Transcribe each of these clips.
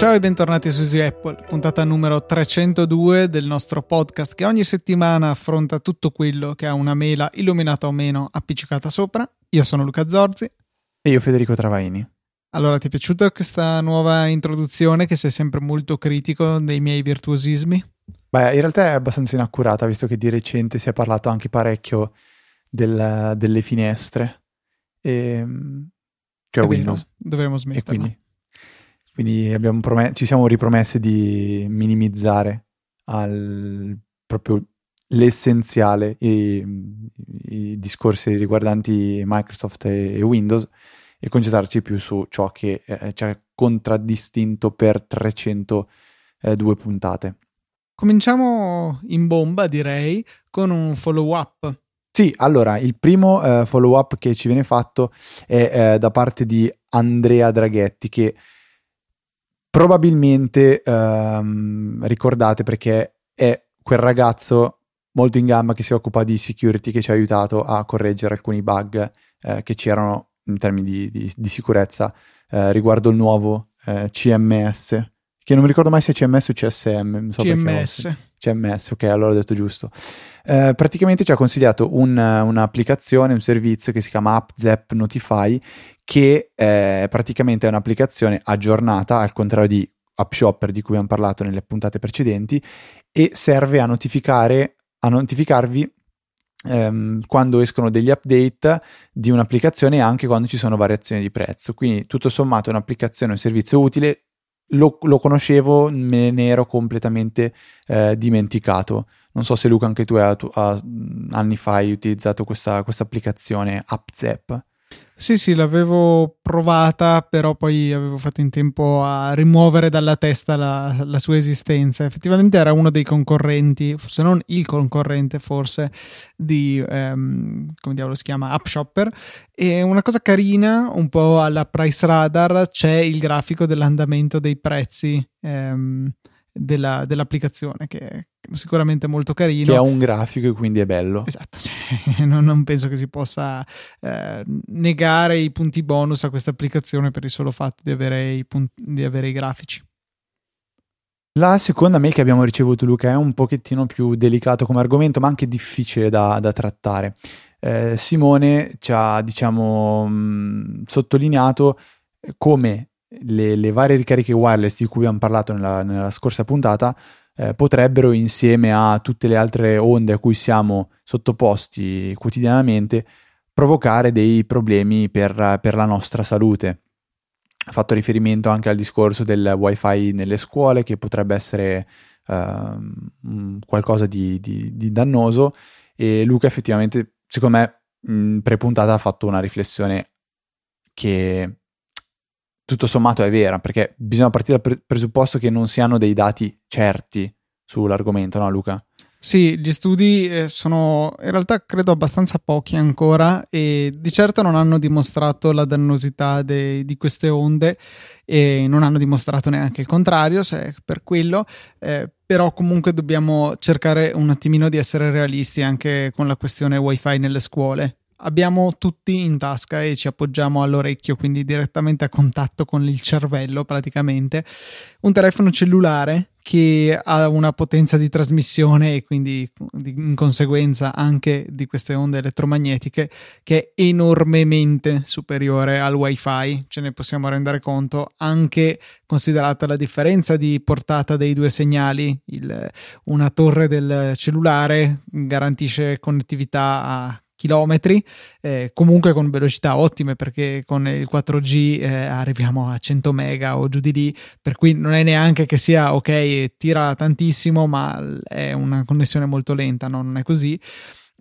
Ciao e bentornati su Easy Apple, puntata numero 302 del nostro podcast che ogni settimana affronta tutto quello che ha una mela illuminata o meno appiccicata sopra. Io sono Luca Zorzi. E io Federico Travaini. Allora, ti è piaciuta questa nuova introduzione che sei sempre molto critico dei miei virtuosismi? Beh, in realtà è abbastanza inaccurata, visto che di recente si è parlato anche parecchio del, delle finestre. E, ehm, cioè è Windows. Vero, dovremmo smetterla. E quindi quindi promet- ci siamo ripromessi di minimizzare al, proprio l'essenziale, i, i, discorsi riguardanti Microsoft e, e, Windows e concentrarci più su ciò che eh, ci ha contraddistinto per 302 eh, puntate. Cominciamo in bomba, direi, con un follow up. Sì, allora, il primo eh, follow up che ci viene fatto è eh, da parte di Andrea Draghetti che probabilmente ehm, ricordate perché è quel ragazzo molto in gamba che si occupa di security che ci ha aiutato a correggere alcuni bug eh, che c'erano in termini di, di, di sicurezza eh, riguardo il nuovo eh, CMS che non mi ricordo mai se è CMS o CSM so CMS CMS ok allora ho detto giusto eh, praticamente ci ha consigliato un, un'applicazione un servizio che si chiama AppZap Notify che eh, praticamente è un'applicazione aggiornata, al contrario di AppShopper di cui abbiamo parlato nelle puntate precedenti, e serve a notificare, a notificarvi ehm, quando escono degli update di un'applicazione e anche quando ci sono variazioni di prezzo. Quindi tutto sommato è un'applicazione, un servizio utile. Lo, lo conoscevo, me ne ero completamente eh, dimenticato. Non so se Luca anche tu, hai, tu anni fa hai utilizzato questa, questa applicazione AppZap. Sì, sì, l'avevo provata, però poi avevo fatto in tempo a rimuovere dalla testa la, la, sua esistenza. Effettivamente era uno dei concorrenti, se non il concorrente forse, di, um, come diavolo si chiama, Upshopper. E una cosa carina, un po' alla Price Radar, c'è il grafico dell'andamento dei prezzi. Um, della, dell'applicazione che è sicuramente molto carino. Che ha un grafico e quindi è bello. Esatto, cioè, non, non, penso che si possa eh, negare i punti bonus a questa applicazione per il solo fatto di avere i, punti, di avere i grafici. La seconda mail che abbiamo ricevuto, Luca, è un pochettino più delicato come argomento, ma anche difficile da, da trattare. Eh, Simone ci ha, diciamo, mh, sottolineato come le, le, varie ricariche wireless di cui abbiamo parlato nella, nella scorsa puntata eh, potrebbero insieme a tutte le altre onde a cui siamo sottoposti quotidianamente provocare dei problemi per, per la nostra salute. Ha fatto riferimento anche al discorso del wifi nelle scuole che potrebbe essere eh, qualcosa di, di, di dannoso e Luca effettivamente secondo me in pre-puntata ha fatto una riflessione che tutto sommato è vera, perché bisogna partire dal presupposto che non si hanno dei dati certi sull'argomento, no Luca? Sì, gli studi eh, sono in realtà credo abbastanza pochi ancora e di certo non hanno dimostrato la dannosità de- di queste onde e non hanno dimostrato neanche il contrario, se per quello, eh, però comunque dobbiamo cercare un attimino di essere realisti anche con la questione wifi nelle scuole abbiamo tutti in tasca e ci appoggiamo all'orecchio, quindi direttamente a contatto con il cervello praticamente, un telefono cellulare che ha una potenza di trasmissione e quindi in conseguenza anche di queste onde elettromagnetiche che è enormemente superiore al wifi, ce ne possiamo rendere conto anche considerata la differenza di portata dei due segnali, il, una torre del cellulare garantisce connettività a chilometri, eh, comunque con velocità ottime perché con il 4G eh, arriviamo a 100 mega o giù di lì, per cui non è neanche che sia ok, tira tantissimo, ma è una connessione molto lenta, no? non è così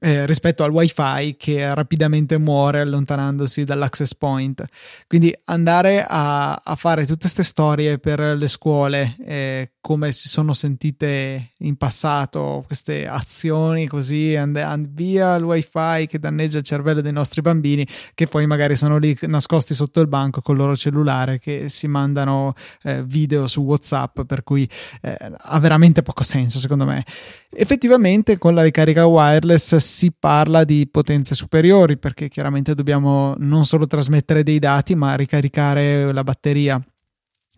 eh, rispetto al wifi che rapidamente muore allontanandosi dall'access point. Quindi andare a, a fare tutte queste storie per le scuole, eh, come si sono sentite in passato, queste azioni così, and, and via il wifi che danneggia il cervello dei nostri bambini, che poi magari sono lì nascosti sotto il banco con il loro cellulare che si mandano eh, video su WhatsApp, per cui eh, ha veramente poco senso secondo me. Effettivamente con la ricarica wireless si parla di potenze superiori perché chiaramente dobbiamo non solo trasmettere dei dati ma ricaricare la batteria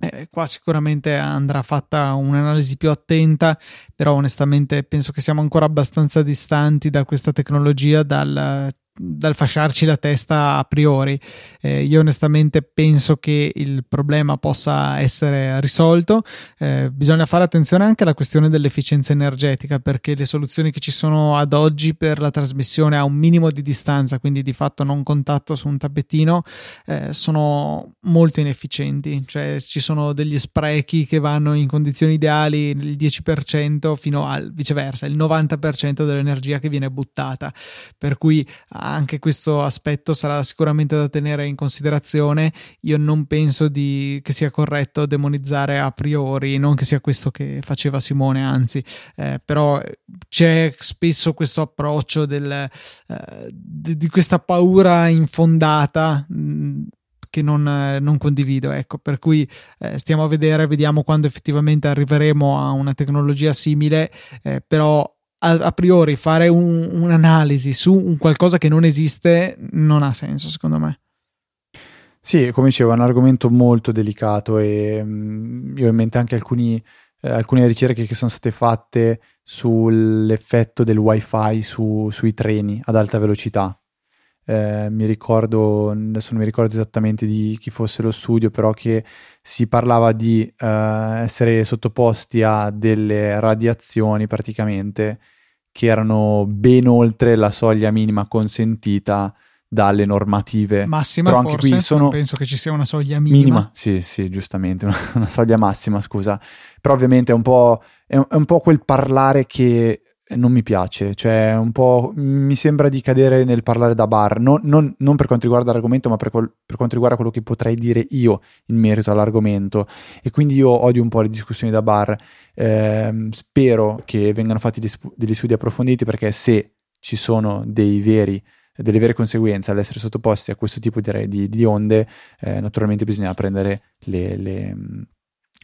eh, qua sicuramente andrà fatta un'analisi più attenta, però onestamente penso che siamo ancora abbastanza distanti da questa tecnologia dal dal fasciarci la testa a priori. Eh, io onestamente penso che il problema possa essere risolto. Eh, bisogna fare attenzione anche alla questione dell'efficienza energetica perché le soluzioni che ci sono ad oggi per la trasmissione a un minimo di distanza, quindi di fatto non contatto su un tappetino, eh, sono molto inefficienti. Cioè ci sono degli sprechi che vanno in condizioni ideali il 10% fino al viceversa, il 90% dell'energia che viene buttata. Per cui anche questo aspetto sarà sicuramente da tenere in considerazione. Io non penso di, che sia corretto demonizzare a priori, non che sia questo che faceva Simone, anzi, eh, però c'è spesso questo approccio del, eh, di, di, questa paura infondata. Mh, mm, che non, non, condivido. Ecco, per cui eh, stiamo a vedere, vediamo quando effettivamente arriveremo a una tecnologia simile, eh, però a, a priori fare un, un'analisi su un qualcosa che non esiste non ha senso, secondo me. Sì, come dicevo, è un argomento molto delicato e mh, mm, io ho in mente anche alcuni, eh, alcune ricerche che sono state fatte sull'effetto del wifi su, sui treni ad alta velocità. Eh, mi ricordo, adesso non mi ricordo esattamente di chi fosse lo studio, però che si parlava di eh, essere sottoposti a delle radiazioni praticamente che erano ben oltre la soglia minima consentita dalle normative. Massima Però anche forse? qui sono... penso che ci sia una soglia minima. minima. Sì, sì, giustamente, una, una, soglia massima, scusa. Però ovviamente è un po', è un, è un po' quel parlare che non mi piace, cioè un po' mi sembra di cadere nel parlare da bar, non, non, non per quanto riguarda l'argomento, ma per, quel, per, quanto riguarda quello che potrei dire io in merito all'argomento. E quindi io odio un po' le discussioni da bar. Eh, spero che vengano fatti degli studi approfonditi perché se ci sono dei veri delle vere conseguenze all'essere sottoposti a questo tipo di, di, di onde, eh, naturalmente bisogna prendere le, le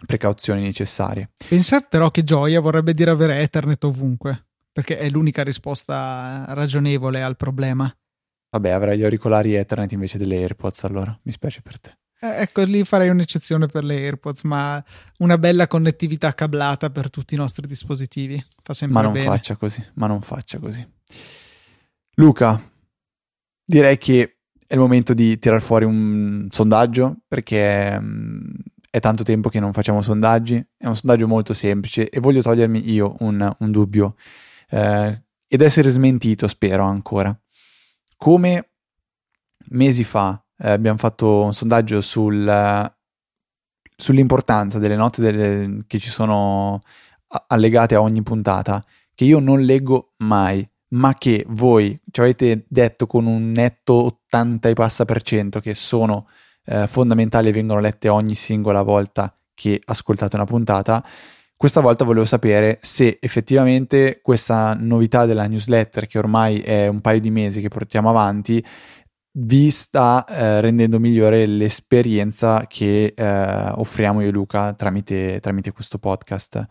precauzioni necessarie. Pensa però che gioia vorrebbe dire avere Ethernet ovunque perché è l'unica risposta ragionevole al problema. Vabbè, avrei gli auricolari Ethernet invece delle AirPods, allora mi spiace per te. Eh, ecco, lì farei un'eccezione per le AirPods, ma una bella connettività cablata per tutti i nostri dispositivi fa sempre ma non bene. faccia così, ma non faccia così. Luca, direi che è il momento di tirar fuori un sondaggio perché um, è tanto tempo che non facciamo sondaggi, è un sondaggio molto semplice e voglio togliermi io un, un dubbio eh, ed essere smentito, spero ancora. Come mesi fa eh, abbiamo fatto un sondaggio sul, sull'importanza delle note delle, che ci sono allegate a ogni puntata, che io non leggo mai, ma che voi ci avete detto con un netto 80 e passa per cento che sono eh, fondamentali e vengono lette ogni singola volta che ascoltate una puntata. Questa volta volevo sapere se effettivamente questa novità della newsletter, che ormai è un paio di mesi che portiamo avanti, vi sta eh, rendendo migliore l'esperienza che eh, offriamo io e Luca tramite, tramite questo podcast.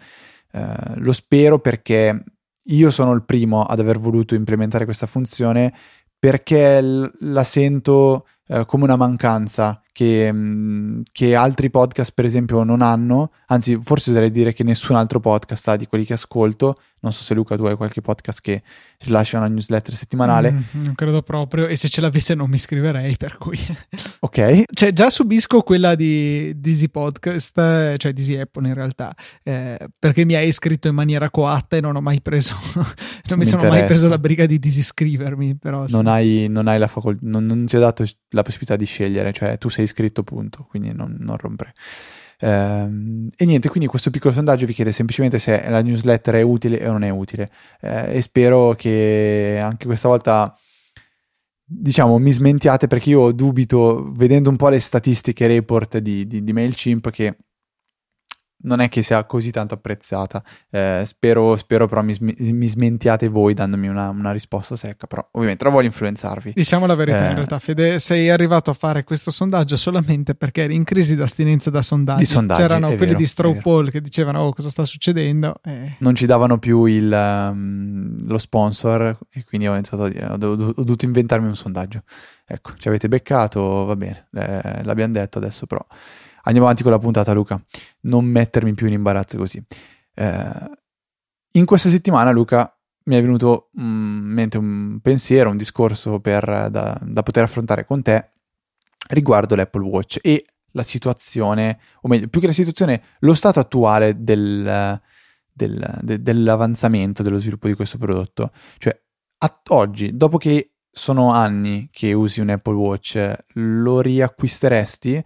Eh, lo spero perché io sono il primo ad aver voluto implementare questa funzione perché l- la sento eh, come una mancanza che, mm, che, altri podcast per esempio non hanno, anzi forse oserei dire che nessun altro podcast ha di quelli che ascolto, non so se Luca tu hai qualche podcast che rilascia una newsletter settimanale. Mm, non credo proprio e se ce l'avesse non mi iscriverei per cui... ok. Cioè già subisco quella di Dizzy Podcast, cioè Dizzy Apple in realtà, eh, perché mi hai iscritto in maniera coatta e non ho mai preso, non mi, mi sono interessa. mai preso la briga di disiscrivermi. Però, sì. non, hai, non hai la facoltà, non, non ti ho dato la possibilità di scegliere, cioè tu sei iscritto punto, quindi non, non rompere. Uh, e niente, quindi questo piccolo sondaggio vi chiede semplicemente se la newsletter è utile o non è utile uh, e spero che anche questa volta diciamo mi smentiate perché io dubito vedendo un po' le statistiche report di, di, di MailChimp che non è che sia così tanto apprezzata. Eh, spero, spero, però mi, mi, smentiate voi dandomi una, una, risposta secca, però ovviamente non voglio influenzarvi. Diciamo la verità, eh, in realtà, Fede, sei arrivato a fare questo sondaggio solamente perché eri in crisi d'astinenza da sondaggi. Di sondaggi C'erano quelli vero, di Straw Poll che dicevano oh, cosa sta succedendo. Eh. Non ci davano più il, um, lo sponsor e quindi ho, iniziato ho dovuto inventarmi un sondaggio. Ecco, ci avete beccato, va bene, eh, l'abbiamo detto adesso però andiamo avanti con la puntata, Luca. Non mettermi più in imbarazzo così. Eh, in questa settimana, Luca, mi è venuto in mente un pensiero, un discorso per, da, da poter affrontare con te riguardo l'Apple Watch e la situazione, o meglio, più che la situazione, lo stato attuale del, del, de, dell'avanzamento dello sviluppo di questo prodotto. Cioè, a, oggi, dopo che sono anni che usi un Apple Watch, lo riacquisteresti?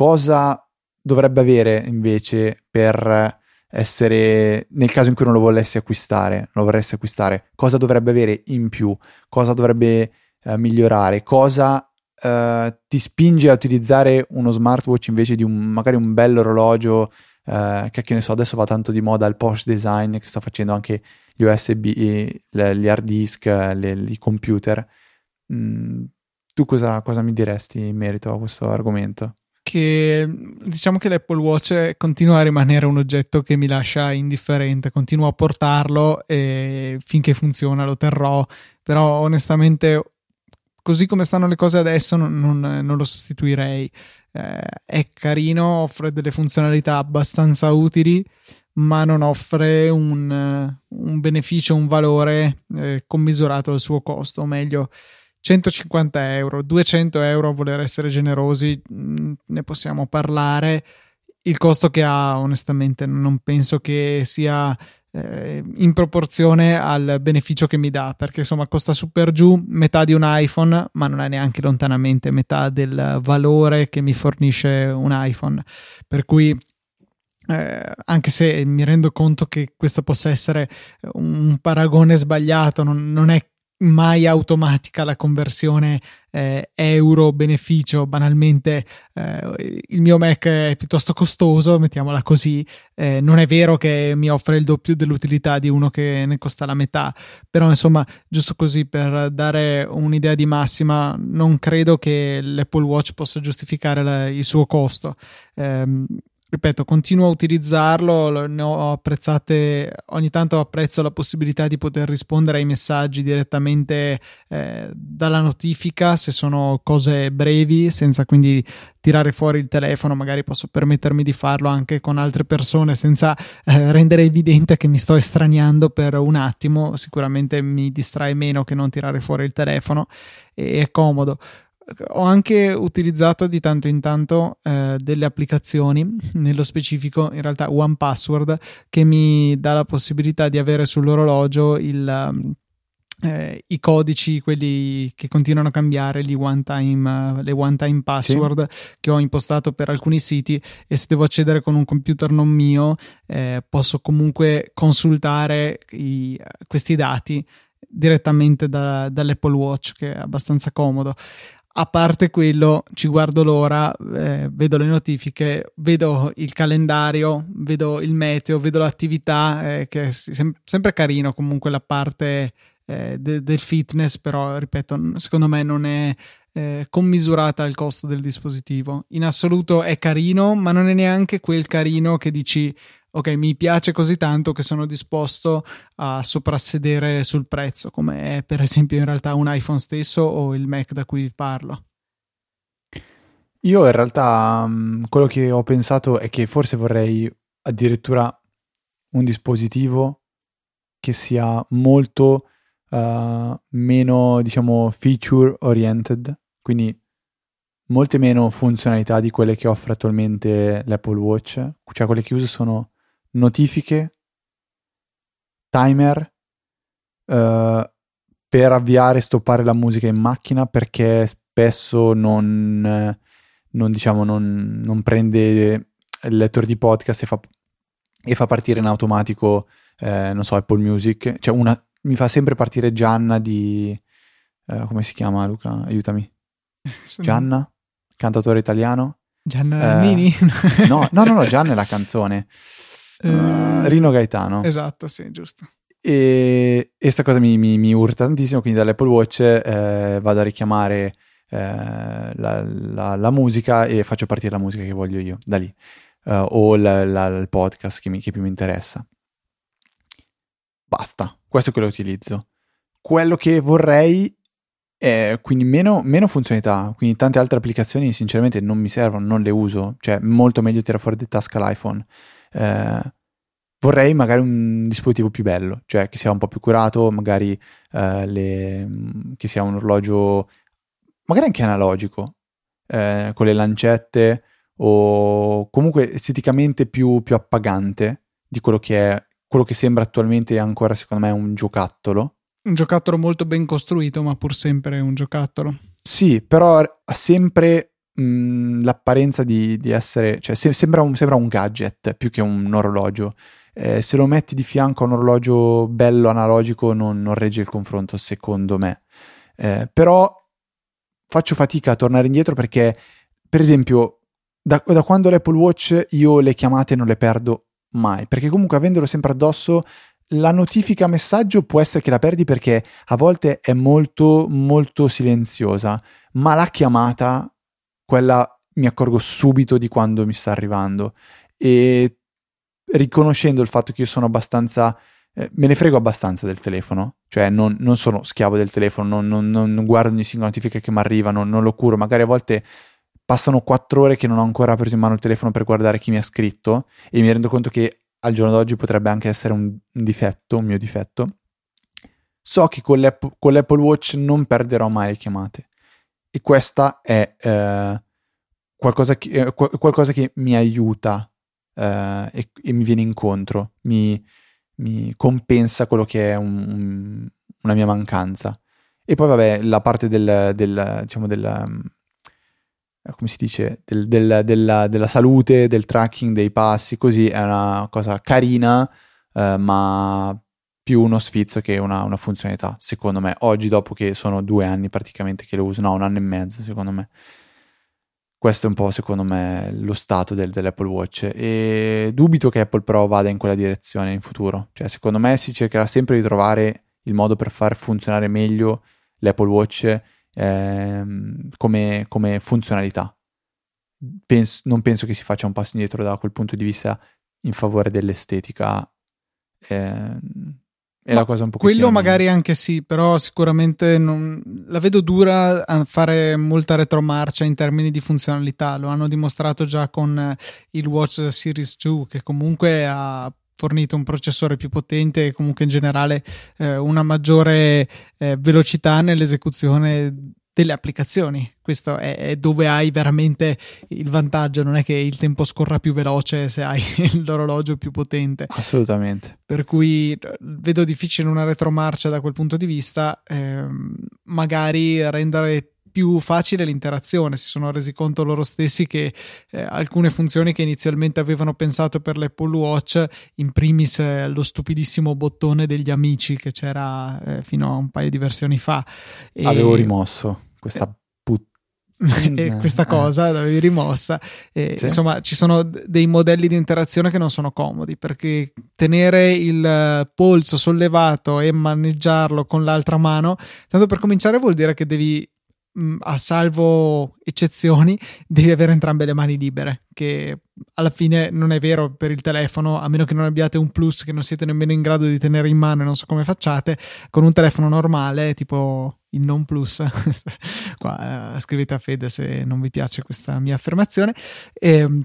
Cosa dovrebbe avere invece per essere nel caso in cui non lo volessi acquistare, lo vorresti acquistare, cosa dovrebbe avere in più, cosa dovrebbe eh, migliorare, cosa eh, ti spinge a utilizzare uno smartwatch invece di un, magari un bel orologio, eh, che, che ne so, adesso va tanto di moda il Porsche Design che sta facendo anche gli USB, gli hard disk, le, i computer. Mm, tu cosa, cosa mi diresti in merito a questo argomento? Che diciamo che l'Apple Watch continua a rimanere un oggetto che mi lascia indifferente, continuo a portarlo e finché funziona lo terrò, però onestamente così come stanno le cose adesso non, non, non lo sostituirei. Eh, è carino, offre delle funzionalità abbastanza utili, ma non offre un, un beneficio, un valore eh, commisurato al suo costo, o meglio 150 euro, 200 euro a voler essere generosi, mm, ne possiamo parlare. Il costo che ha, onestamente, non penso che sia eh, in proporzione al beneficio che mi dà, perché insomma costa su per giù metà di un iPhone, ma non è neanche lontanamente metà del valore che mi fornisce un iPhone. Per cui eh, anche se mi rendo conto che questo possa essere un paragone sbagliato, non, non è mai automatica la conversione eh, euro-beneficio. Banalmente, eh, il mio Mac è piuttosto costoso, mettiamola così. Eh, non è vero che mi offre il doppio dell'utilità di uno che ne costa la metà, però insomma, giusto così per dare un'idea di massima, non credo che l'Apple Watch possa giustificare la, il suo costo. Ripeto, continuo a utilizzarlo, ne ho apprezzate, ogni tanto apprezzo la possibilità di poter rispondere ai messaggi direttamente eh, dalla notifica se sono cose brevi, senza quindi tirare fuori il telefono, magari posso permettermi di farlo anche con altre persone senza eh, rendere evidente che mi sto estraniando per un attimo, sicuramente mi distrae meno che non tirare fuori il telefono e è comodo ho anche utilizzato di tanto in tanto eh, delle applicazioni, nello specifico in realtà One Password, che mi dà la possibilità di avere sull'orologio il, eh, i codici, quelli che continuano a cambiare, one time, le one time password sì. che ho impostato per alcuni siti e se devo accedere con un computer non mio eh, posso comunque consultare i, questi dati direttamente da, dall'Apple Watch che è abbastanza comodo a parte quello, ci guardo l'ora, eh, vedo le notifiche, vedo il calendario, vedo il meteo, vedo l'attività, eh, che è sem- sempre carino comunque la parte eh, de- del fitness, però ripeto, secondo me non è eh, commisurata al costo del dispositivo. In assoluto è carino, ma non è neanche quel carino che dici ok, mi piace così tanto che sono disposto a soprassedere sul prezzo, come è per esempio in realtà un iPhone stesso o il Mac da cui parlo. Io in realtà mm, quello che ho pensato è che forse vorrei addirittura un dispositivo che sia molto uh, meno, diciamo, feature oriented, quindi molte meno funzionalità di quelle che offre attualmente l'Apple Watch, cioè quelle che uso sono notifiche, timer uh, per avviare e stoppare la musica in macchina perché spesso non, non, diciamo, non, non prende il lettore di podcast e fa, e fa partire in automatico, eh, non so, Apple Music. Cioè una, mi fa sempre partire Gianna di... Eh, come si chiama Luca? Aiutami. Gianna? Cantatore italiano? Gianna Nini? Eh, no, no, no, no, Gianna è la canzone. Uh, Rino Gaetano. Esatto, sì, giusto. E questa cosa mi, mi, mi, urta tantissimo, quindi dall'Apple Watch eh, vado a richiamare eh, la, la, la, musica e faccio partire la musica che voglio io da lì, uh, o la, il podcast che, mi, che più mi interessa. Basta, questo è quello che utilizzo. Quello che vorrei eh, quindi meno, meno, funzionalità, quindi tante altre applicazioni sinceramente non mi servono, non le uso, cioè molto meglio tirare fuori di tasca l'iPhone. Eh, vorrei magari un dispositivo più bello, cioè che sia un po' più curato, magari eh, le, che sia un orologio, magari anche analogico, eh, con le lancette o comunque esteticamente più, più appagante di quello che è quello che sembra attualmente ancora secondo me un giocattolo. Un giocattolo molto ben costruito, ma pur sempre un giocattolo. Sì, però ha sempre mh, l'apparenza di, di, essere, cioè se, sembra, un, sembra, un, gadget più che un orologio. Eh, se lo metti di fianco a un orologio bello analogico non, non regge il confronto, secondo me. Eh, però faccio fatica a tornare indietro perché, per esempio, da, da quando l'Apple Watch io le chiamate non le perdo mai, perché comunque avendolo sempre addosso la notifica messaggio può essere che la perdi perché a volte è molto molto silenziosa, ma la chiamata quella mi accorgo subito di quando mi sta arrivando. E riconoscendo il fatto che io sono abbastanza eh, me ne frego abbastanza del telefono, cioè non, non sono schiavo del telefono, non, non, non guardo ogni singola notifica che mi arriva, non, lo curo, magari a volte passano quattro ore che non ho ancora preso in mano il telefono per guardare chi mi ha scritto e mi rendo conto che al giorno d'oggi potrebbe anche essere un, un difetto, un mio difetto. So che con, l'app, con, l'Apple Watch non perderò mai le chiamate e questa è eh, qualcosa, che, eh, qualcosa, che, mi aiuta eh, e, e, mi viene incontro, mi, mi compensa quello che è un, un, una mia mancanza. E poi vabbè, la parte del, del diciamo del eh, come si dice, del, del, della, della, salute, del tracking dei passi, così è una cosa carina, eh, ma più uno sfizio che una, una, funzionalità, secondo me. Oggi, dopo che sono due anni praticamente che lo uso, no, un anno e mezzo, secondo me. Questo è un po', secondo me, lo stato del, dell'Apple Watch. E dubito che Apple Pro vada in quella direzione in futuro. Cioè, secondo me si cercherà sempre di trovare il modo per far funzionare meglio l'Apple Watch ehm, come, come, funzionalità. Penso, non penso che si faccia un passo indietro da quel punto di vista in favore dell'estetica. Eh, è la cosa un po' Quello magari anche sì, però sicuramente non, la vedo dura a fare molta retromarcia in termini di funzionalità. Lo hanno dimostrato già con il Watch Series 2, che comunque ha fornito un processore più potente e comunque in generale eh, una maggiore eh, velocità nell'esecuzione delle applicazioni. Questo è, è, dove hai veramente il vantaggio, non è che il tempo scorra più veloce se hai l'orologio più potente. Assolutamente. Per cui vedo difficile una retromarcia da quel punto di vista, eh, magari rendere più facile l'interazione. Si sono resi conto loro stessi che eh, alcune funzioni che inizialmente avevano pensato per l'Apple Watch, in primis eh, lo stupidissimo bottone degli amici che c'era eh, fino a un paio di versioni fa. E... Avevo rimosso questa eh, e questa cosa l'avevi rimossa. E, sì. Insomma, ci sono dei modelli di interazione che non sono comodi perché tenere il polso sollevato e maneggiarlo con l'altra mano, tanto per cominciare, vuol dire che devi a salvo eccezioni, devi avere entrambe le mani libere, che alla fine non è vero per il telefono, a meno che non abbiate un plus che non siete nemmeno in grado di tenere in mano e non so come facciate, con un telefono normale, tipo il non plus, qua eh, scrivete a Fede se non vi piace questa mia affermazione, e, ehm,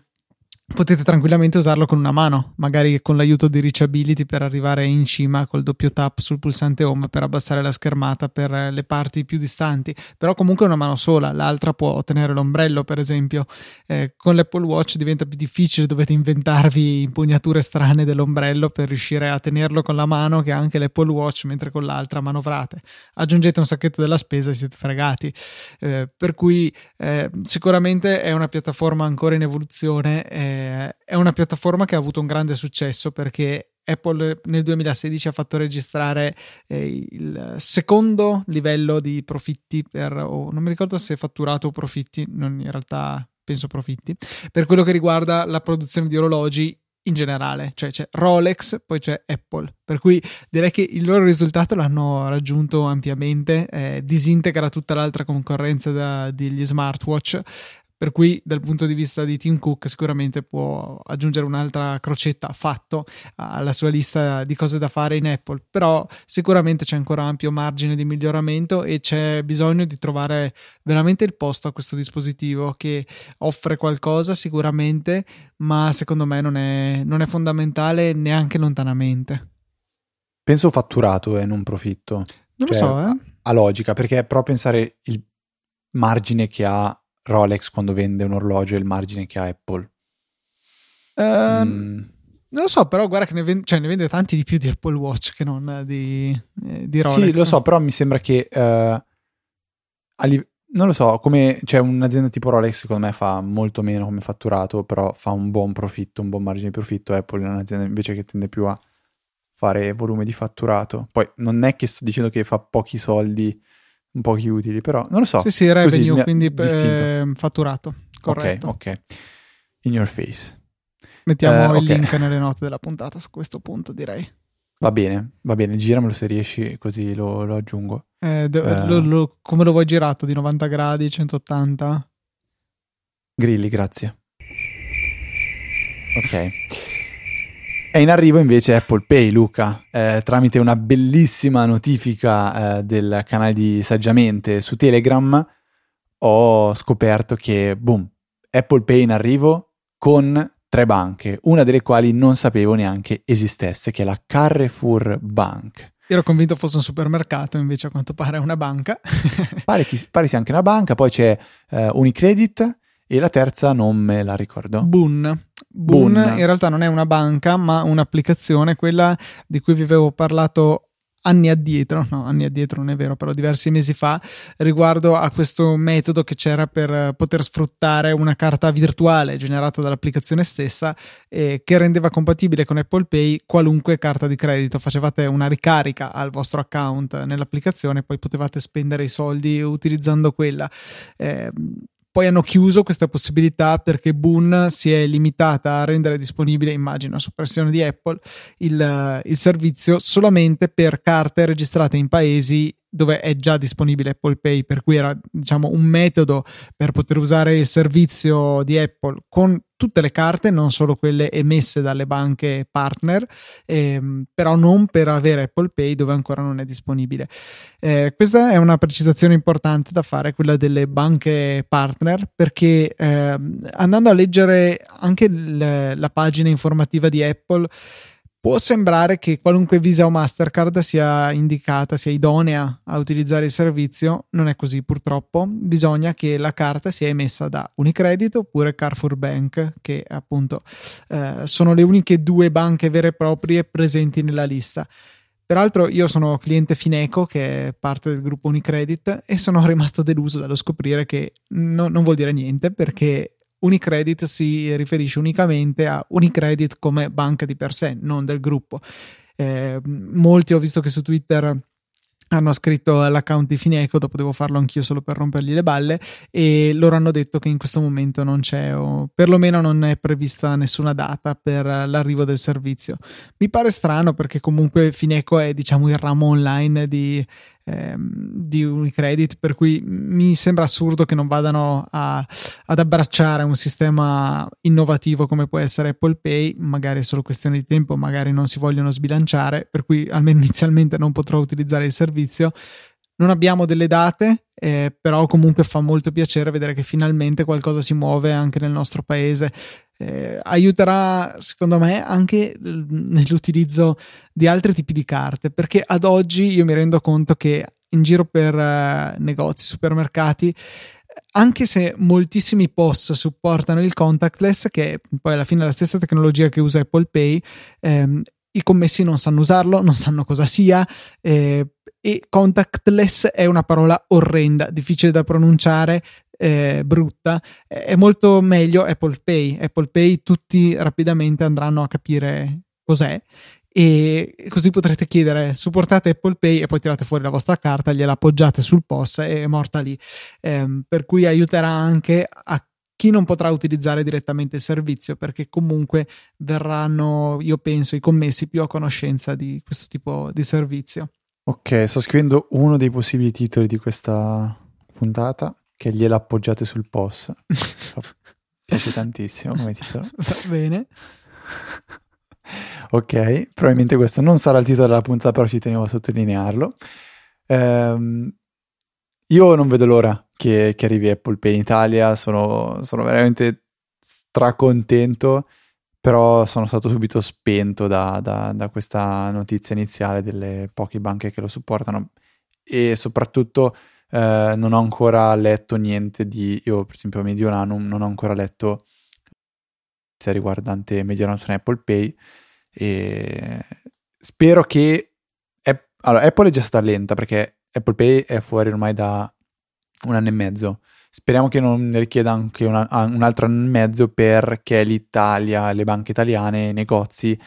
potete tranquillamente usarlo con una mano, magari con l'aiuto di Reachability per arrivare in cima col doppio tap sul pulsante home per abbassare la schermata per le parti più distanti, però comunque una mano sola, l'altra può tenere l'ombrello per esempio. Eh, con l'Apple Watch diventa più difficile, dovete inventarvi impugnature strane dell'ombrello per riuscire a tenerlo con la mano che anche l'Apple Watch mentre con l'altra manovrate. Aggiungete un sacchetto della spesa e siete fregati. Eh, per cui eh, sicuramente è una piattaforma ancora in evoluzione. È una piattaforma che ha avuto un grande successo perché Apple nel 2016 ha fatto registrare eh, il secondo livello di profitti per, oh, non mi ricordo se fatturato o profitti, non in realtà penso profitti, per quello che riguarda la produzione di orologi in generale, cioè c'è Rolex, poi c'è Apple, per cui direi che il loro risultato l'hanno raggiunto ampiamente, eh, disintegra tutta l'altra concorrenza da, degli smartwatch, Per cui dal punto di vista di Tim Cook sicuramente può aggiungere un'altra crocetta fatto alla sua lista di cose da fare in Apple, però sicuramente c'è ancora ampio margine di miglioramento e c'è bisogno di trovare veramente il posto a questo dispositivo che offre qualcosa sicuramente, ma secondo me non è, non è fondamentale neanche lontanamente. Penso fatturato e non profitto. Non cioè, lo so, eh. Ha logica, perché è proprio pensare il margine che ha Rolex quando vende un orologio e il margine che ha Apple. Uh, mm. Non lo so, però guarda che ne vende, cioè, ne vende, tanti di più di Apple Watch che non di, eh, di Rolex. Sì, lo so, però mi sembra che uh, li- non lo so, come cioè, un'azienda tipo Rolex secondo me fa molto meno come fatturato, però fa un buon profitto, un buon margine di profitto. Apple è un'azienda invece che tende più a fare volume di fatturato. Poi non è che sto dicendo che fa pochi soldi, pochi utili, però non lo so. Sì, sì, revenue, Così, quindi eh, fatturato. Corretto. Ok, ok. In your face. Mettiamo uh, il okay. link nelle note della puntata su questo punto, direi. Va bene, va bene, giramelo se riesci, così lo, lo aggiungo. Eh, de- uh, lo, lo, come lo vuoi girato? Di 90 gradi, 180? Grilli, grazie. Ok. È in arrivo invece Apple Pay, Luca, eh, tramite una bellissima notifica eh, del canale di Saggiamente su Telegram ho scoperto che, boom, Apple Pay in arrivo con tre banche, una delle quali non sapevo neanche esistesse, che è la Carrefour Bank. Ero convinto fosse un supermercato, invece a quanto pare è una banca. pare, ci, pare sia anche una banca, poi c'è uh, Unicredit e la terza non me la ricordo. Boon. Boon, in realtà non è una banca, ma un'applicazione, quella di cui vi avevo parlato anni addietro, no, anni addietro non è vero, però diversi mesi fa, riguardo a questo metodo che c'era per poter sfruttare una carta virtuale generata dall'applicazione stessa eh, che rendeva compatibile con Apple Pay qualunque carta di credito. Facevate una ricarica al vostro account nell'applicazione, poi potevate spendere i soldi utilizzando quella. Eh, poi hanno chiuso questa possibilità perché Boon si è limitata a rendere disponibile, immagino, su pressione di Apple, il, il servizio solamente per carte registrate in paesi dove è già disponibile Apple Pay, per cui era diciamo un metodo per poter usare il servizio di Apple con tutte le carte, non solo quelle emesse dalle banche partner, ehm, però non per avere Apple Pay dove ancora non è disponibile. Eh, questa è una precisazione importante da fare, quella delle banche partner, perché eh, andando a leggere anche l- la pagina informativa di Apple, Può sembrare che qualunque Visa o Mastercard sia indicata, sia idonea a utilizzare il servizio, non è così purtroppo. Bisogna che la carta sia emessa da Unicredit oppure Carrefour Bank, che appunto eh, sono le uniche due banche vere e proprie presenti nella lista. Peraltro io sono cliente Fineco, che è parte del gruppo Unicredit, e sono rimasto deluso dallo scoprire che no, non vuol dire niente perché Unicredit si riferisce unicamente a Unicredit come banca di per sé, non del gruppo. Eh, molti ho visto che su Twitter hanno scritto all'account di Fineco, dopo devo farlo anch'io solo per rompergli le balle, e loro hanno detto che in questo momento non c'è, o perlomeno non è prevista nessuna data per l'arrivo del servizio. Mi pare strano perché comunque Fineco è diciamo il ramo online di di Unicredit, per cui mi sembra assurdo che non vadano a, ad abbracciare un sistema innovativo come può essere Apple Pay, magari è solo questione di tempo, magari non si vogliono sbilanciare, per cui almeno inizialmente non potrò utilizzare il servizio. Non abbiamo delle date, eh, però comunque fa molto piacere vedere che finalmente qualcosa si muove anche nel nostro paese eh, aiuterà secondo me anche nell'utilizzo di altri tipi di carte perché ad oggi io mi rendo conto che in giro per eh, negozi, supermercati anche se moltissimi POS supportano il contactless, che poi alla fine è la stessa tecnologia che usa Apple Pay, ehm, i commessi non sanno usarlo, non sanno cosa sia eh, e contactless è una parola orrenda, difficile da pronunciare, eh, brutta, è molto meglio Apple Pay. Apple Pay tutti rapidamente andranno a capire cos'è e così potrete chiedere supportate Apple Pay e poi tirate fuori la vostra carta, gliela appoggiate sul POS e è morta lì. Eh, per cui aiuterà anche a chi non potrà utilizzare direttamente il servizio perché comunque verranno, io penso, i commessi più a conoscenza di questo tipo di servizio. Ok, sto scrivendo uno dei possibili titoli di questa puntata che glielo appoggiate sul POS. piace tantissimo come titolo. Va bene. ok, probabilmente questo non sarà il titolo della puntata, però ci tenevo a sottolinearlo. Ehm, io non vedo l'ora che, che, arrivi Apple Pay in Italia, sono, sono veramente stracontento, però sono stato subito spento da, da, da questa notizia iniziale delle poche banche che lo supportano e soprattutto eh, non ho ancora letto niente di, io per esempio Mediolanum non ho ancora letto riguardante Mediolanum su Apple Pay e spero che allora, Apple è già stata lenta perché Apple Pay è fuori ormai da un anno e mezzo. Speriamo che non richieda anche una, un altro anno e mezzo perché l'Italia, le banche italiane, i negozi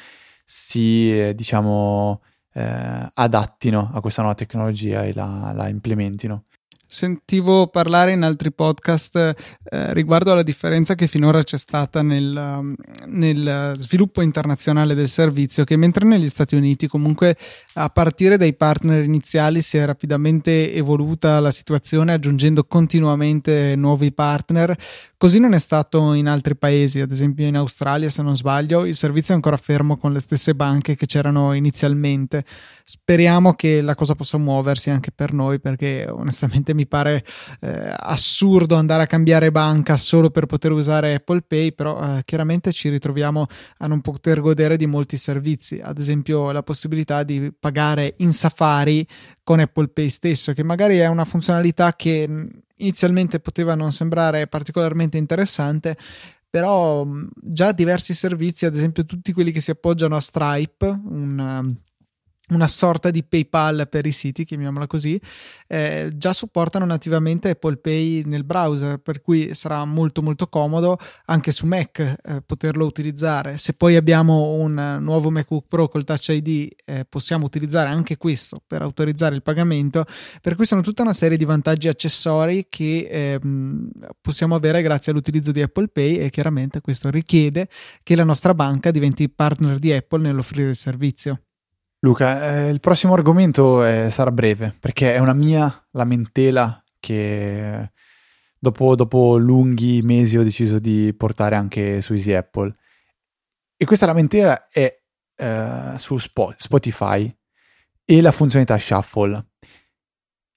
si, eh, diciamo, eh, adattino a questa nuova tecnologia e la, la implementino. Sentivo parlare in altri podcast eh, riguardo alla differenza che finora c'è stata nel, um, nel, sviluppo internazionale del servizio, che mentre negli Stati Uniti comunque a partire dai partner iniziali si è rapidamente evoluta la situazione aggiungendo continuamente nuovi partner, così non è stato in altri paesi, ad esempio in Australia se non sbaglio, il servizio è ancora fermo con le stesse banche che c'erano inizialmente. Speriamo che la cosa possa muoversi anche per noi perché onestamente mi pare eh, assurdo andare a cambiare banca solo per poter usare Apple Pay, però eh, chiaramente ci ritroviamo a non poter godere di molti servizi, ad esempio la possibilità di pagare in Safari con Apple Pay stesso, che magari è una funzionalità che mm, inizialmente poteva non sembrare particolarmente interessante, però mm, già diversi servizi, ad esempio tutti quelli che si appoggiano a Stripe, un una sorta di PayPal per i siti, chiamiamola così, eh, già supportano nativamente Apple Pay nel browser, per cui sarà molto molto comodo anche su Mac eh, poterlo utilizzare. Se poi abbiamo un nuovo MacBook Pro col Touch ID, eh, possiamo utilizzare anche questo per autorizzare il pagamento, per cui sono tutta una serie di vantaggi accessori che ehm, possiamo avere grazie all'utilizzo di Apple Pay e chiaramente questo richiede che la nostra banca diventi partner di Apple nell'offrire il servizio. Luca, eh, il prossimo argomento è, sarà breve perché è una mia lamentela che dopo, dopo, lunghi mesi ho deciso di portare anche su Easy Apple. E questa lamentela è eh, su Spotify e la funzionalità Shuffle.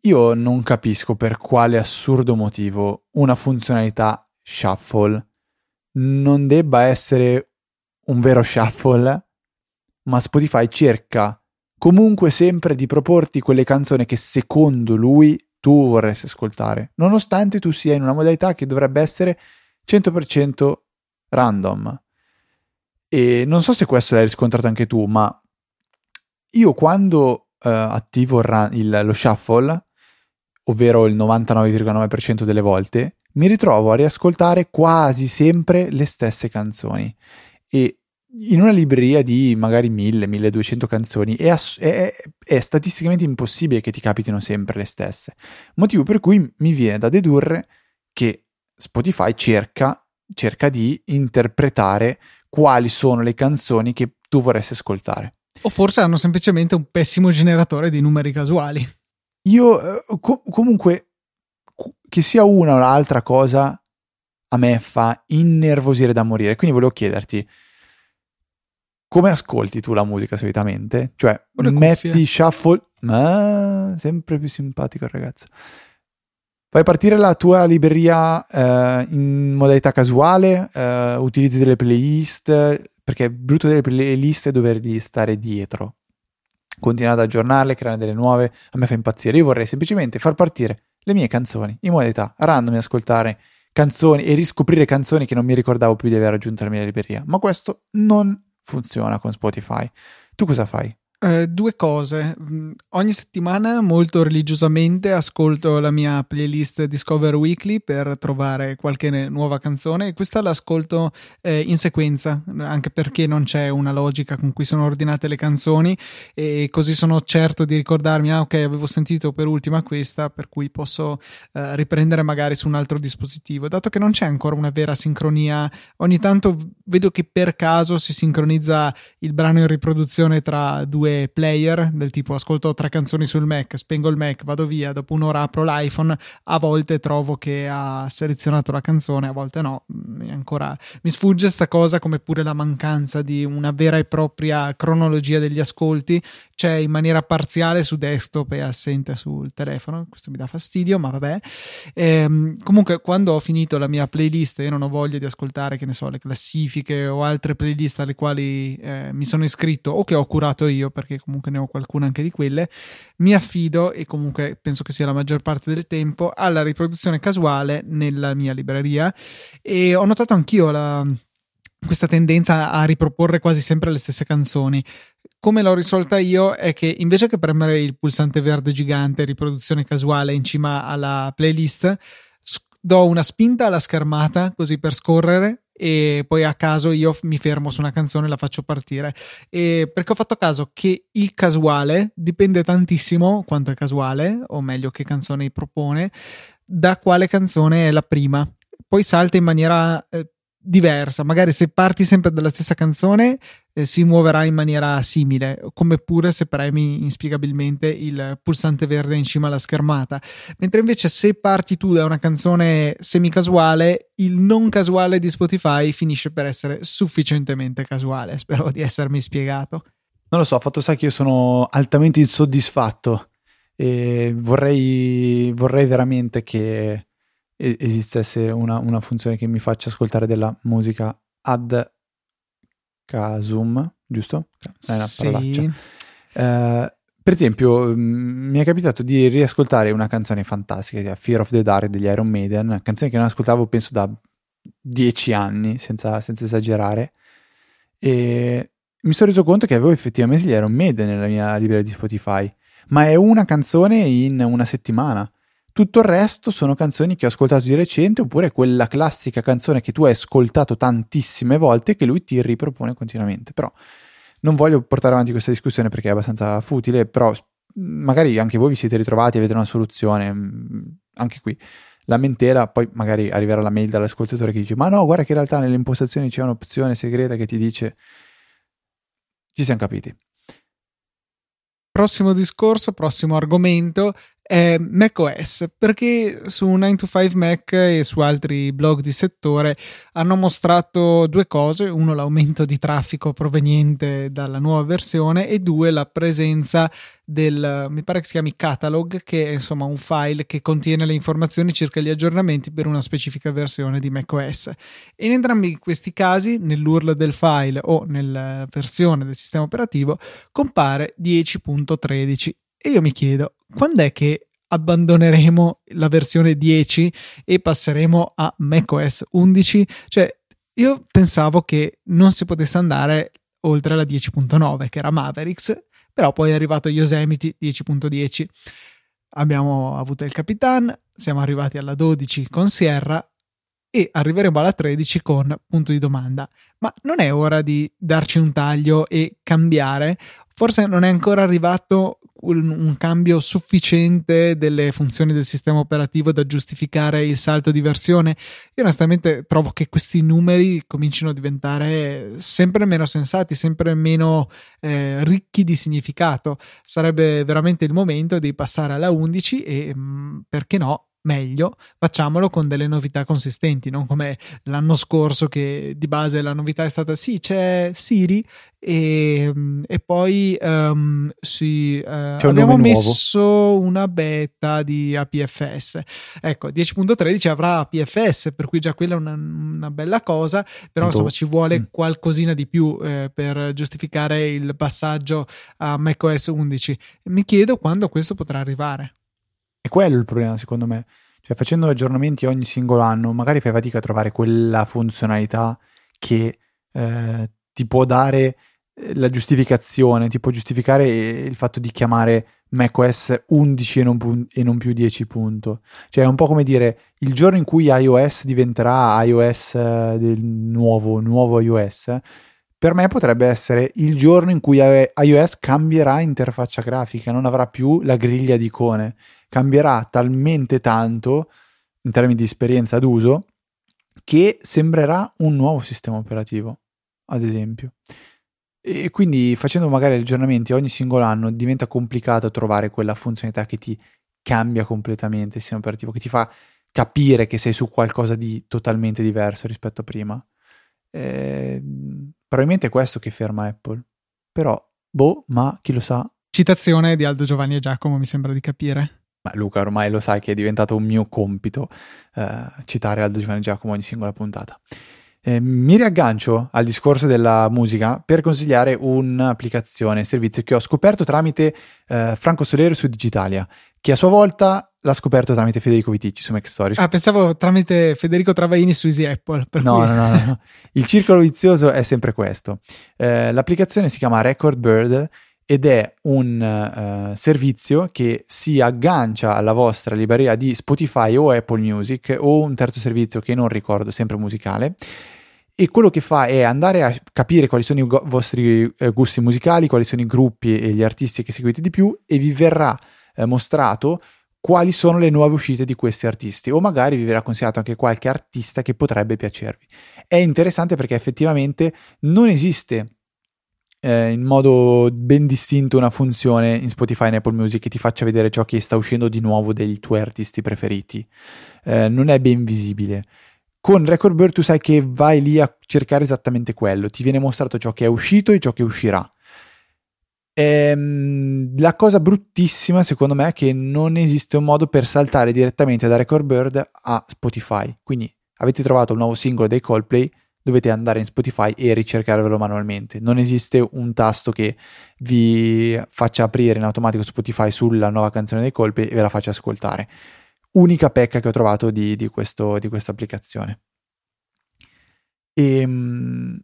Io non capisco per quale assurdo motivo una funzionalità Shuffle non debba essere un vero Shuffle ma Spotify cerca comunque sempre di proporti quelle canzoni che secondo lui tu vorresti ascoltare, nonostante tu sia in una modalità che dovrebbe essere 100% random. E non so se questo l'hai riscontrato anche tu, ma io quando uh, attivo il, il, lo shuffle, ovvero il 99,9% delle volte, mi ritrovo a riascoltare quasi sempre le stesse canzoni. E in una libreria di magari 1000-1200 canzoni è, ass- è, è, statisticamente impossibile che ti capitino sempre le stesse. Motivo per cui mi viene da dedurre che Spotify cerca, cerca di interpretare quali sono le canzoni che tu vorresti ascoltare. O forse hanno semplicemente un pessimo generatore di numeri casuali. Io eh, co- comunque, che sia una o l'altra cosa, a me fa innervosire da morire. Quindi volevo chiederti come ascolti tu la musica solitamente? Cioè, metti shuffle, ma sempre più simpatico il ragazzo. Fai partire la tua libreria eh, in modalità casuale, eh, utilizzi delle playlist, perché è brutto delle playlist e dovergli stare dietro. Continuare ad aggiornarle, creare delle nuove, a me fa impazzire. Io vorrei semplicemente far partire le mie canzoni in modalità random, ascoltare canzoni e riscoprire canzoni che non mi ricordavo più di aver aggiunto alla mia libreria. Ma questo non funziona con Spotify. Tu cosa fai? Eh, due cose. Mm, ogni settimana molto religiosamente ascolto la mia playlist Discover Weekly per trovare qualche nuova canzone e questa l'ascolto eh, in sequenza, anche perché non c'è una logica con cui sono ordinate le canzoni e così sono certo di ricordarmi, ah ok, avevo sentito per ultima questa, per cui posso eh, riprendere magari su un altro dispositivo. Dato che non c'è ancora una vera sincronia, ogni tanto vedo che per caso si sincronizza il brano in riproduzione tra due due player del tipo ascolto tre canzoni sul Mac, spengo il Mac, vado via, dopo un'ora apro l'iPhone, a volte trovo che ha selezionato la canzone, a volte no, ancora, mi sfugge sta cosa come pure la mancanza di una vera e propria cronologia degli ascolti, c'è in maniera parziale su desktop e assente sul telefono, questo mi dà fastidio, ma vabbè. Ehm, comunque quando ho finito la mia playlist e non ho voglia di ascoltare, che ne so, le classifiche o altre playlist alle quali eh, mi sono iscritto o che ho curato io, perché comunque ne ho qualcuna anche di quelle, mi affido e comunque penso che sia la maggior parte del tempo alla riproduzione casuale nella mia libreria. E ho notato anch'io la questa tendenza a riproporre quasi sempre le stesse canzoni. Come l'ho risolta io è che invece che premere il pulsante verde gigante riproduzione casuale in cima alla playlist, do una spinta alla schermata così per scorrere e poi a caso io mi fermo su una canzone e la faccio partire. E perché ho fatto caso che il casuale dipende tantissimo quanto è casuale, o meglio che canzone propone, da quale canzone è la prima. Poi salta in maniera eh, diversa. Magari se parti sempre dalla stessa canzone eh, si muoverà in maniera simile, come pure se premi inspiegabilmente il pulsante verde in cima alla schermata. Mentre invece se parti tu da una canzone semi-casuale, il non casuale di Spotify finisce per essere sufficientemente casuale. Spero di essermi spiegato. Non lo so, fatto sa che io sono altamente insoddisfatto e vorrei, vorrei veramente che esistesse una, una, funzione che mi faccia ascoltare della musica ad casum, giusto? È una sì. Uh, per esempio, mm, mi è capitato di riascoltare una canzone fantastica, Fear of the Dark degli Iron Maiden, una canzone che non ascoltavo penso da dieci anni, senza, senza esagerare, e mi sono reso conto che avevo effettivamente gli Iron Maiden nella mia libreria di Spotify, ma è una canzone in una settimana. Tutto il resto sono canzoni che ho ascoltato di recente oppure quella classica canzone che tu hai ascoltato tantissime volte e che lui ti ripropone continuamente. Però non voglio portare avanti questa discussione perché è abbastanza futile, però magari anche voi vi siete ritrovati, avete una soluzione, mm, anche qui. Lamentela, poi magari arriverà la mail dall'ascoltatore che dice ma no, guarda che in realtà nelle impostazioni c'è un'opzione segreta che ti dice... Ci siamo capiti. Prossimo discorso, prossimo argomento è macOS, perché su 9 to 5 Mac e su altri blog di settore hanno mostrato due cose, uno l'aumento di traffico proveniente dalla nuova versione e due la presenza del, mi pare che si chiami catalog, che è insomma un file che contiene le informazioni circa gli aggiornamenti per una specifica versione di macOS. E in entrambi questi casi, nell'URL del file o nella versione del sistema operativo, compare 10.13 e io mi chiedo, quando è che abbandoneremo la versione 10 e passeremo a macOS 11? Cioè, io pensavo che non si potesse andare oltre la 10.9, che era Mavericks, però poi è arrivato Yosemite 10.10. Abbiamo avuto il Capitan, siamo arrivati alla 12 con Sierra e arriveremo alla 13 con punto di domanda. Ma non è ora di darci un taglio e cambiare? Forse non è ancora arrivato un, un, cambio sufficiente delle funzioni del sistema operativo da giustificare il salto di versione. Io onestamente trovo che questi numeri comincino a diventare sempre meno sensati, sempre meno eh, ricchi di significato. Sarebbe veramente il momento di passare alla 11 e mm, perché no meglio, facciamolo con delle novità consistenti, non come l'anno scorso che di base la novità è stata sì, c'è Siri e, e poi um, sì, uh, abbiamo messo nuovo. una beta di APFS. Ecco, 10.13 avrà APFS, per cui già quella è una, una bella cosa, però insomma ci vuole mm. qualcosina di più eh, per giustificare il passaggio a macOS 11. Mi chiedo quando questo potrà arrivare. È quello il problema, secondo me. Cioè, facendo aggiornamenti ogni singolo anno, magari fai fatica a trovare quella funzionalità che eh, ti può dare eh, la giustificazione, ti può giustificare il fatto di chiamare macOS 11 e non, pu- e non, più 10 punto. Cioè è un po' come dire il giorno in cui iOS diventerà iOS eh, del nuovo, nuovo iOS, per me potrebbe essere il giorno in cui iOS cambierà interfaccia grafica, non avrà più la griglia di icone cambierà talmente tanto in termini di esperienza d'uso che sembrerà un nuovo sistema operativo, ad esempio. E quindi facendo magari aggiornamenti ogni singolo anno diventa complicato trovare quella funzionalità che ti cambia completamente il sistema operativo, che ti fa capire che sei su qualcosa di totalmente diverso rispetto a prima. Eh, probabilmente è questo che ferma Apple. Però, boh, ma chi lo sa. Citazione di Aldo Giovanni e Giacomo, mi sembra di capire. Ma Luca, ormai lo sai che è diventato un mio compito eh, citare Aldo Giovanni Giacomo ogni singola puntata. Eh, mi riaggancio al discorso della musica per consigliare un'applicazione, servizio che ho scoperto tramite eh, Franco Solero su Digitalia, che a sua volta l'ha scoperto tramite Federico Viticci su Mac Stories. Ah, pensavo tramite Federico Travaini su Easy Apple. No, cui... no, no, no, Il circolo vizioso è sempre questo. Eh, l'applicazione si chiama Record Bird ed è un uh, servizio che si aggancia alla vostra libreria di Spotify o Apple Music o un terzo servizio che non ricordo, sempre musicale. E quello che fa è andare a capire quali sono i go- vostri eh, gusti musicali, quali sono i gruppi e gli artisti che seguite di più e vi verrà eh, mostrato quali sono le nuove uscite di questi artisti o magari vi verrà consigliato anche qualche artista che potrebbe piacervi. È interessante perché effettivamente non esiste eh, in modo ben distinto una funzione in Spotify e Apple Music che ti faccia vedere ciò che sta uscendo di nuovo dei tuoi artisti preferiti. Eh, non è ben visibile. Con Record Bird tu sai che vai lì a cercare esattamente quello, ti viene mostrato ciò che è uscito e ciò che uscirà. Ehm, la cosa bruttissima secondo me è che non esiste un modo per saltare direttamente da Record Bird a Spotify. Quindi avete trovato il nuovo singolo dei Coldplay, dovete andare in Spotify e ricercarvelo manualmente. Non esiste un tasto che vi faccia aprire in automatico Spotify sulla nuova canzone dei colpi e ve la faccia ascoltare. Unica pecca che ho trovato di, di, questo, di questa applicazione. E, ehm,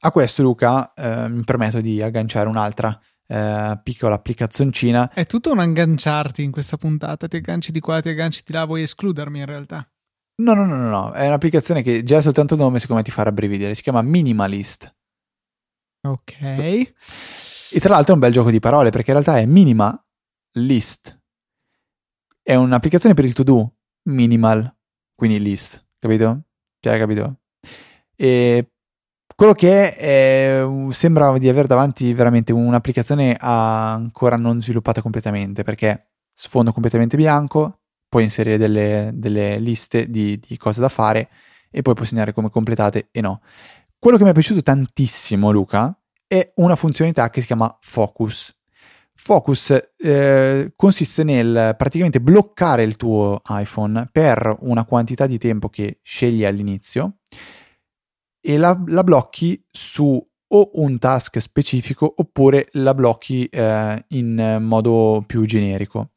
a questo, Luca, eh, mi permetto di agganciare un'altra eh, piccola applicazioncina. È tutto un agganciarti in questa puntata. Ti agganci di qua, ti agganci di là, vuoi escludermi in realtà. No, no, no, no, no, è un'applicazione che già soltanto il nome secondo me ti fa rabbrividire, si chiama Minimalist. Ok. E tra l'altro è un bel gioco di parole perché in realtà è Minimalist. È un'applicazione per il to-do, minimal, quindi list, capito? Cioè, capito? E quello che è, è, sembra di avere davanti veramente un'applicazione ancora non sviluppata completamente perché sfondo completamente bianco, puoi inserire delle, delle liste di, di, cose da fare e poi puoi segnare come completate e no. Quello che mi è piaciuto tantissimo, Luca, è una funzionalità che si chiama Focus. Focus eh, consiste nel praticamente bloccare il tuo iPhone per una quantità di tempo che scegli all'inizio e la, la blocchi su o un task specifico oppure la blocchi eh, in modo più generico.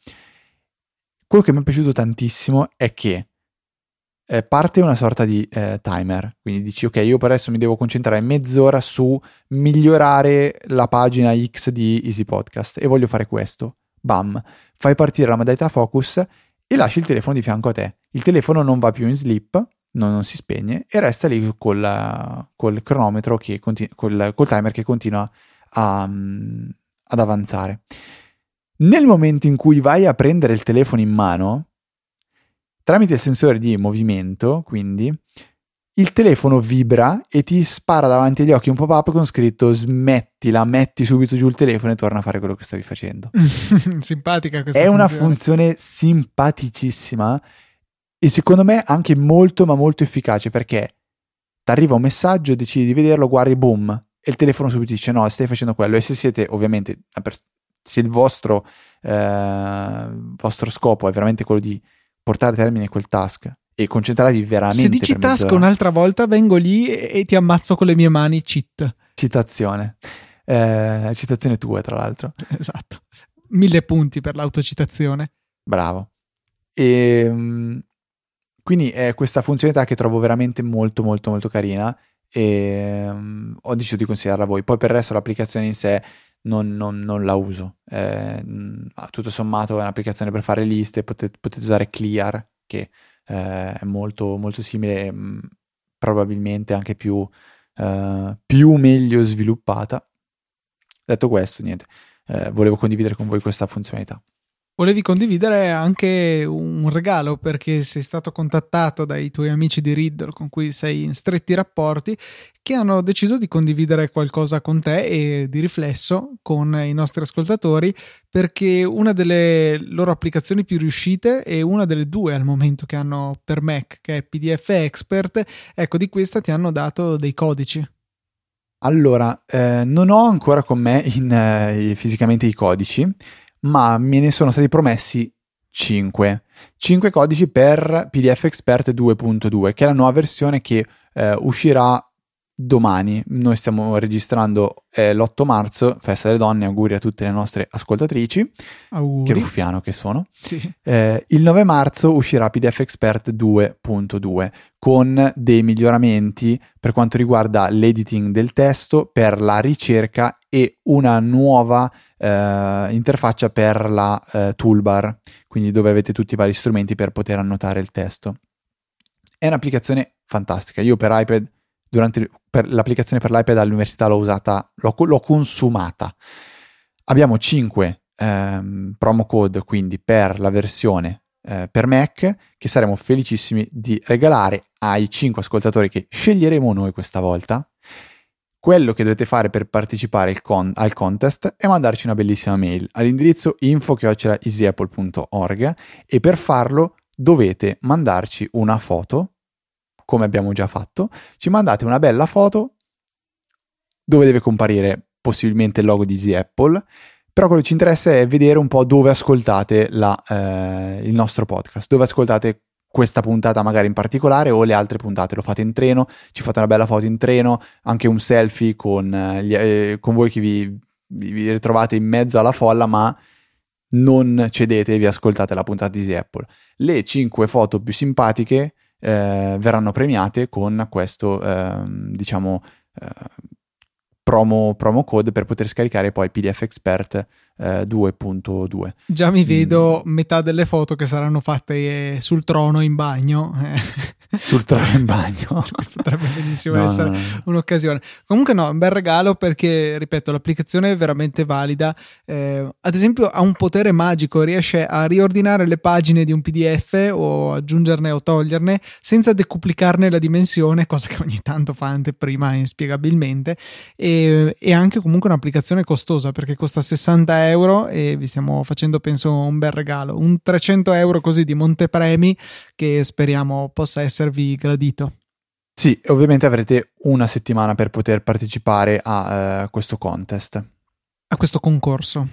Quello che mi è piaciuto tantissimo è che eh, parte una sorta di eh, timer, quindi dici ok, io per adesso mi devo concentrare mezz'ora su migliorare la pagina X di Easy Podcast e voglio fare questo. Bam, fai partire la modalità focus e lasci il telefono di fianco a te. Il telefono non va più in sleep, non, non si spegne e resta lì col, col cronometro, che continu- col, col, timer che continua a, um, ad avanzare. Nel momento in cui vai a prendere il telefono in mano, tramite il sensore di movimento, quindi, il telefono vibra e ti spara davanti agli occhi un pop-up con scritto smettila, metti subito giù il telefono e torna a fare quello che stavi facendo. Simpatica questa È funzione. una funzione simpaticissima e secondo me anche molto ma molto efficace perché ti arriva un messaggio, decidi di vederlo, guardi, boom, e il telefono subito dice no, stai facendo quello. E se siete ovviamente se il vostro, eh, vostro scopo è veramente quello di portare a termine quel task e concentrarvi veramente. Se dici task mezz'ora. un'altra volta, vengo lì e, e, ti ammazzo con le mie mani. Cheat. Citazione. Eh, citazione tua, tra l'altro. Esatto. Mille punti per l'autocitazione. Bravo. E, ehm, quindi è questa funzionalità che trovo veramente molto, molto, molto carina. E um, ho deciso di consigliarla a voi. Poi per il resto l'applicazione in sé non, non, non la uso. Eh, tutto sommato è un'applicazione per fare liste, potete, potete usare Clear, che eh, è molto, molto simile, mh, probabilmente anche più, eh, più meglio sviluppata. Detto questo, niente, eh, volevo condividere con voi questa funzionalità. Volevi condividere anche un regalo perché sei stato contattato dai tuoi amici di Riddle con cui sei in stretti rapporti che hanno deciso di condividere qualcosa con te e di riflesso con i nostri ascoltatori perché una delle loro applicazioni più riuscite e una delle due al momento che hanno per Mac che è PDF Expert, ecco di questa ti hanno dato dei codici. Allora, eh, non ho ancora con me in, eh, fisicamente i codici, ma me ne sono stati promessi 5. 5 codici per PDF Expert 2.2, che è la nuova versione che eh, uscirà domani. Noi stiamo registrando eh, l'8 marzo, festa delle donne, auguri a tutte le nostre ascoltatrici. Auguri. Che ruffiano che sono. Sì. Eh, il 9 marzo uscirà PDF Expert 2.2 con dei miglioramenti per quanto riguarda l'editing del testo, per la ricerca e una nuova eh, interfaccia per la eh, toolbar, quindi dove avete tutti i vari strumenti per poter annotare il testo. È un'applicazione fantastica. Io per iPad durante per l'applicazione per l'iPad all'università l'ho usata, l'ho, l'ho consumata. Abbiamo 5 ehm, promo code quindi per la versione eh, per Mac che saremo felicissimi di regalare ai 5 ascoltatori che sceglieremo noi questa volta. Quello che dovete fare per partecipare con, al contest è mandarci una bellissima mail all'indirizzo info-easyapple.org e per farlo dovete mandarci una foto come abbiamo già fatto, ci mandate una bella foto dove deve comparire possibilmente il logo di Easy Apple, però quello che ci interessa è vedere un po' dove ascoltate la, eh, il nostro podcast, dove ascoltate questa puntata magari in particolare o le altre puntate, lo fate in treno, ci fate una bella foto in treno, anche un selfie con, eh, gli, eh, con voi che vi, vi, ritrovate in mezzo alla folla, ma non cedete vi ascoltate la puntata di Easy Apple. Le 5 foto più simpatiche eh, verranno premiate con questo, eh, diciamo, eh, promo, promo, code per poter scaricare poi PDF Expert 2.2. Eh, Già mi vedo mm. metà delle foto che saranno fatte eh, sul trono in bagno. Eh sul trono in bagno. Potrebbe benissimo no, essere no, no. un'occasione. Comunque no, un bel regalo perché, ripeto, l'applicazione è veramente valida. Eh, ad esempio ha un potere magico, riesce a riordinare le pagine di un PDF o aggiungerne o toglierne senza decuplicarne la dimensione, cosa che ogni tanto fa anteprima inspiegabilmente. E, e anche comunque un'applicazione costosa perché costa 60 euro e vi stiamo facendo penso un bel regalo. Un 300 euro così di montepremi che speriamo possa esservi gradito. Sì, ovviamente avrete una settimana per poter partecipare a uh, questo contest. A questo concorso.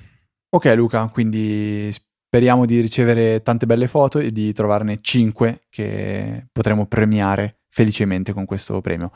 Ok Luca, quindi speriamo di ricevere tante belle foto e di trovarne 5 che potremo premiare felicemente con questo premio.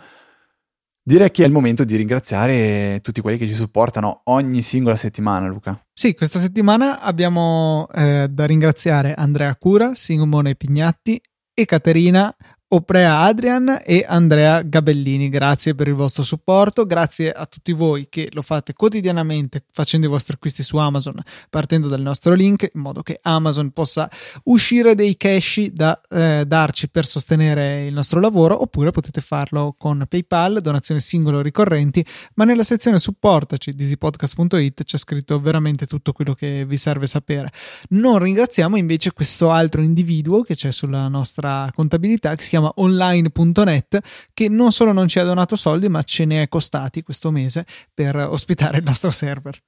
Direi che è il momento di ringraziare tutti quelli che ci supportano ogni singola settimana, Luca. Sì, questa settimana abbiamo eh, da ringraziare Andrea Cura, Simone Pignatti e Caterina Oprea Adrian e Andrea Gabellini. Grazie per il vostro supporto, grazie a tutti voi che lo fate quotidianamente facendo i vostri acquisti su Amazon partendo dal nostro link in modo che Amazon possa uscire dei cash da eh, darci per sostenere il nostro lavoro oppure potete farlo con PayPal, donazioni singole o ricorrenti, ma nella sezione supportaci di easypodcast.it c'è scritto veramente tutto quello che vi serve sapere. Non ringraziamo invece questo altro individuo che c'è sulla nostra contabilità che si chiama chiama online.net che non solo non ci ha donato soldi ma ce ne è costati questo mese per ospitare il nostro server.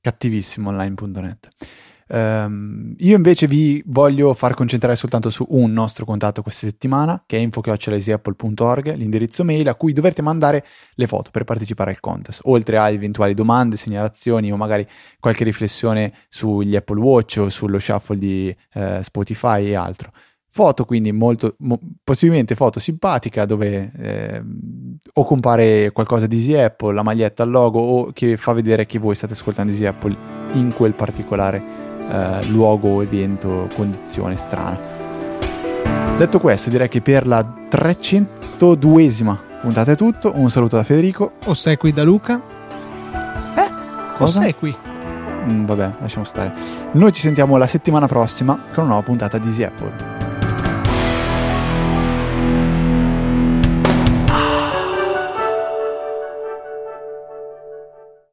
Cattivissimo online.net. Um, io invece vi voglio far concentrare soltanto su un nostro contatto questa settimana, che è info.apple.org, l'indirizzo mail a cui dovrete mandare le foto per partecipare al contest, oltre a eventuali domande, segnalazioni o magari qualche riflessione sugli Apple Watch o sullo shuffle di uh, Spotify e altro. Foto quindi molto, mo, possibilmente foto simpatica dove eh, o compare qualcosa di Easy Apple, la maglietta, il logo o che fa vedere che voi state ascoltando Easy Apple in quel particolare eh, luogo, evento, condizione strana. Detto questo direi che per la 302esima puntata è tutto, un saluto da Federico. Ossequi da Luca. Eh? Cosa? Ossequi. Mm, vabbè, lasciamo stare. Noi ci sentiamo la settimana prossima con una nuova puntata di Easy Apple.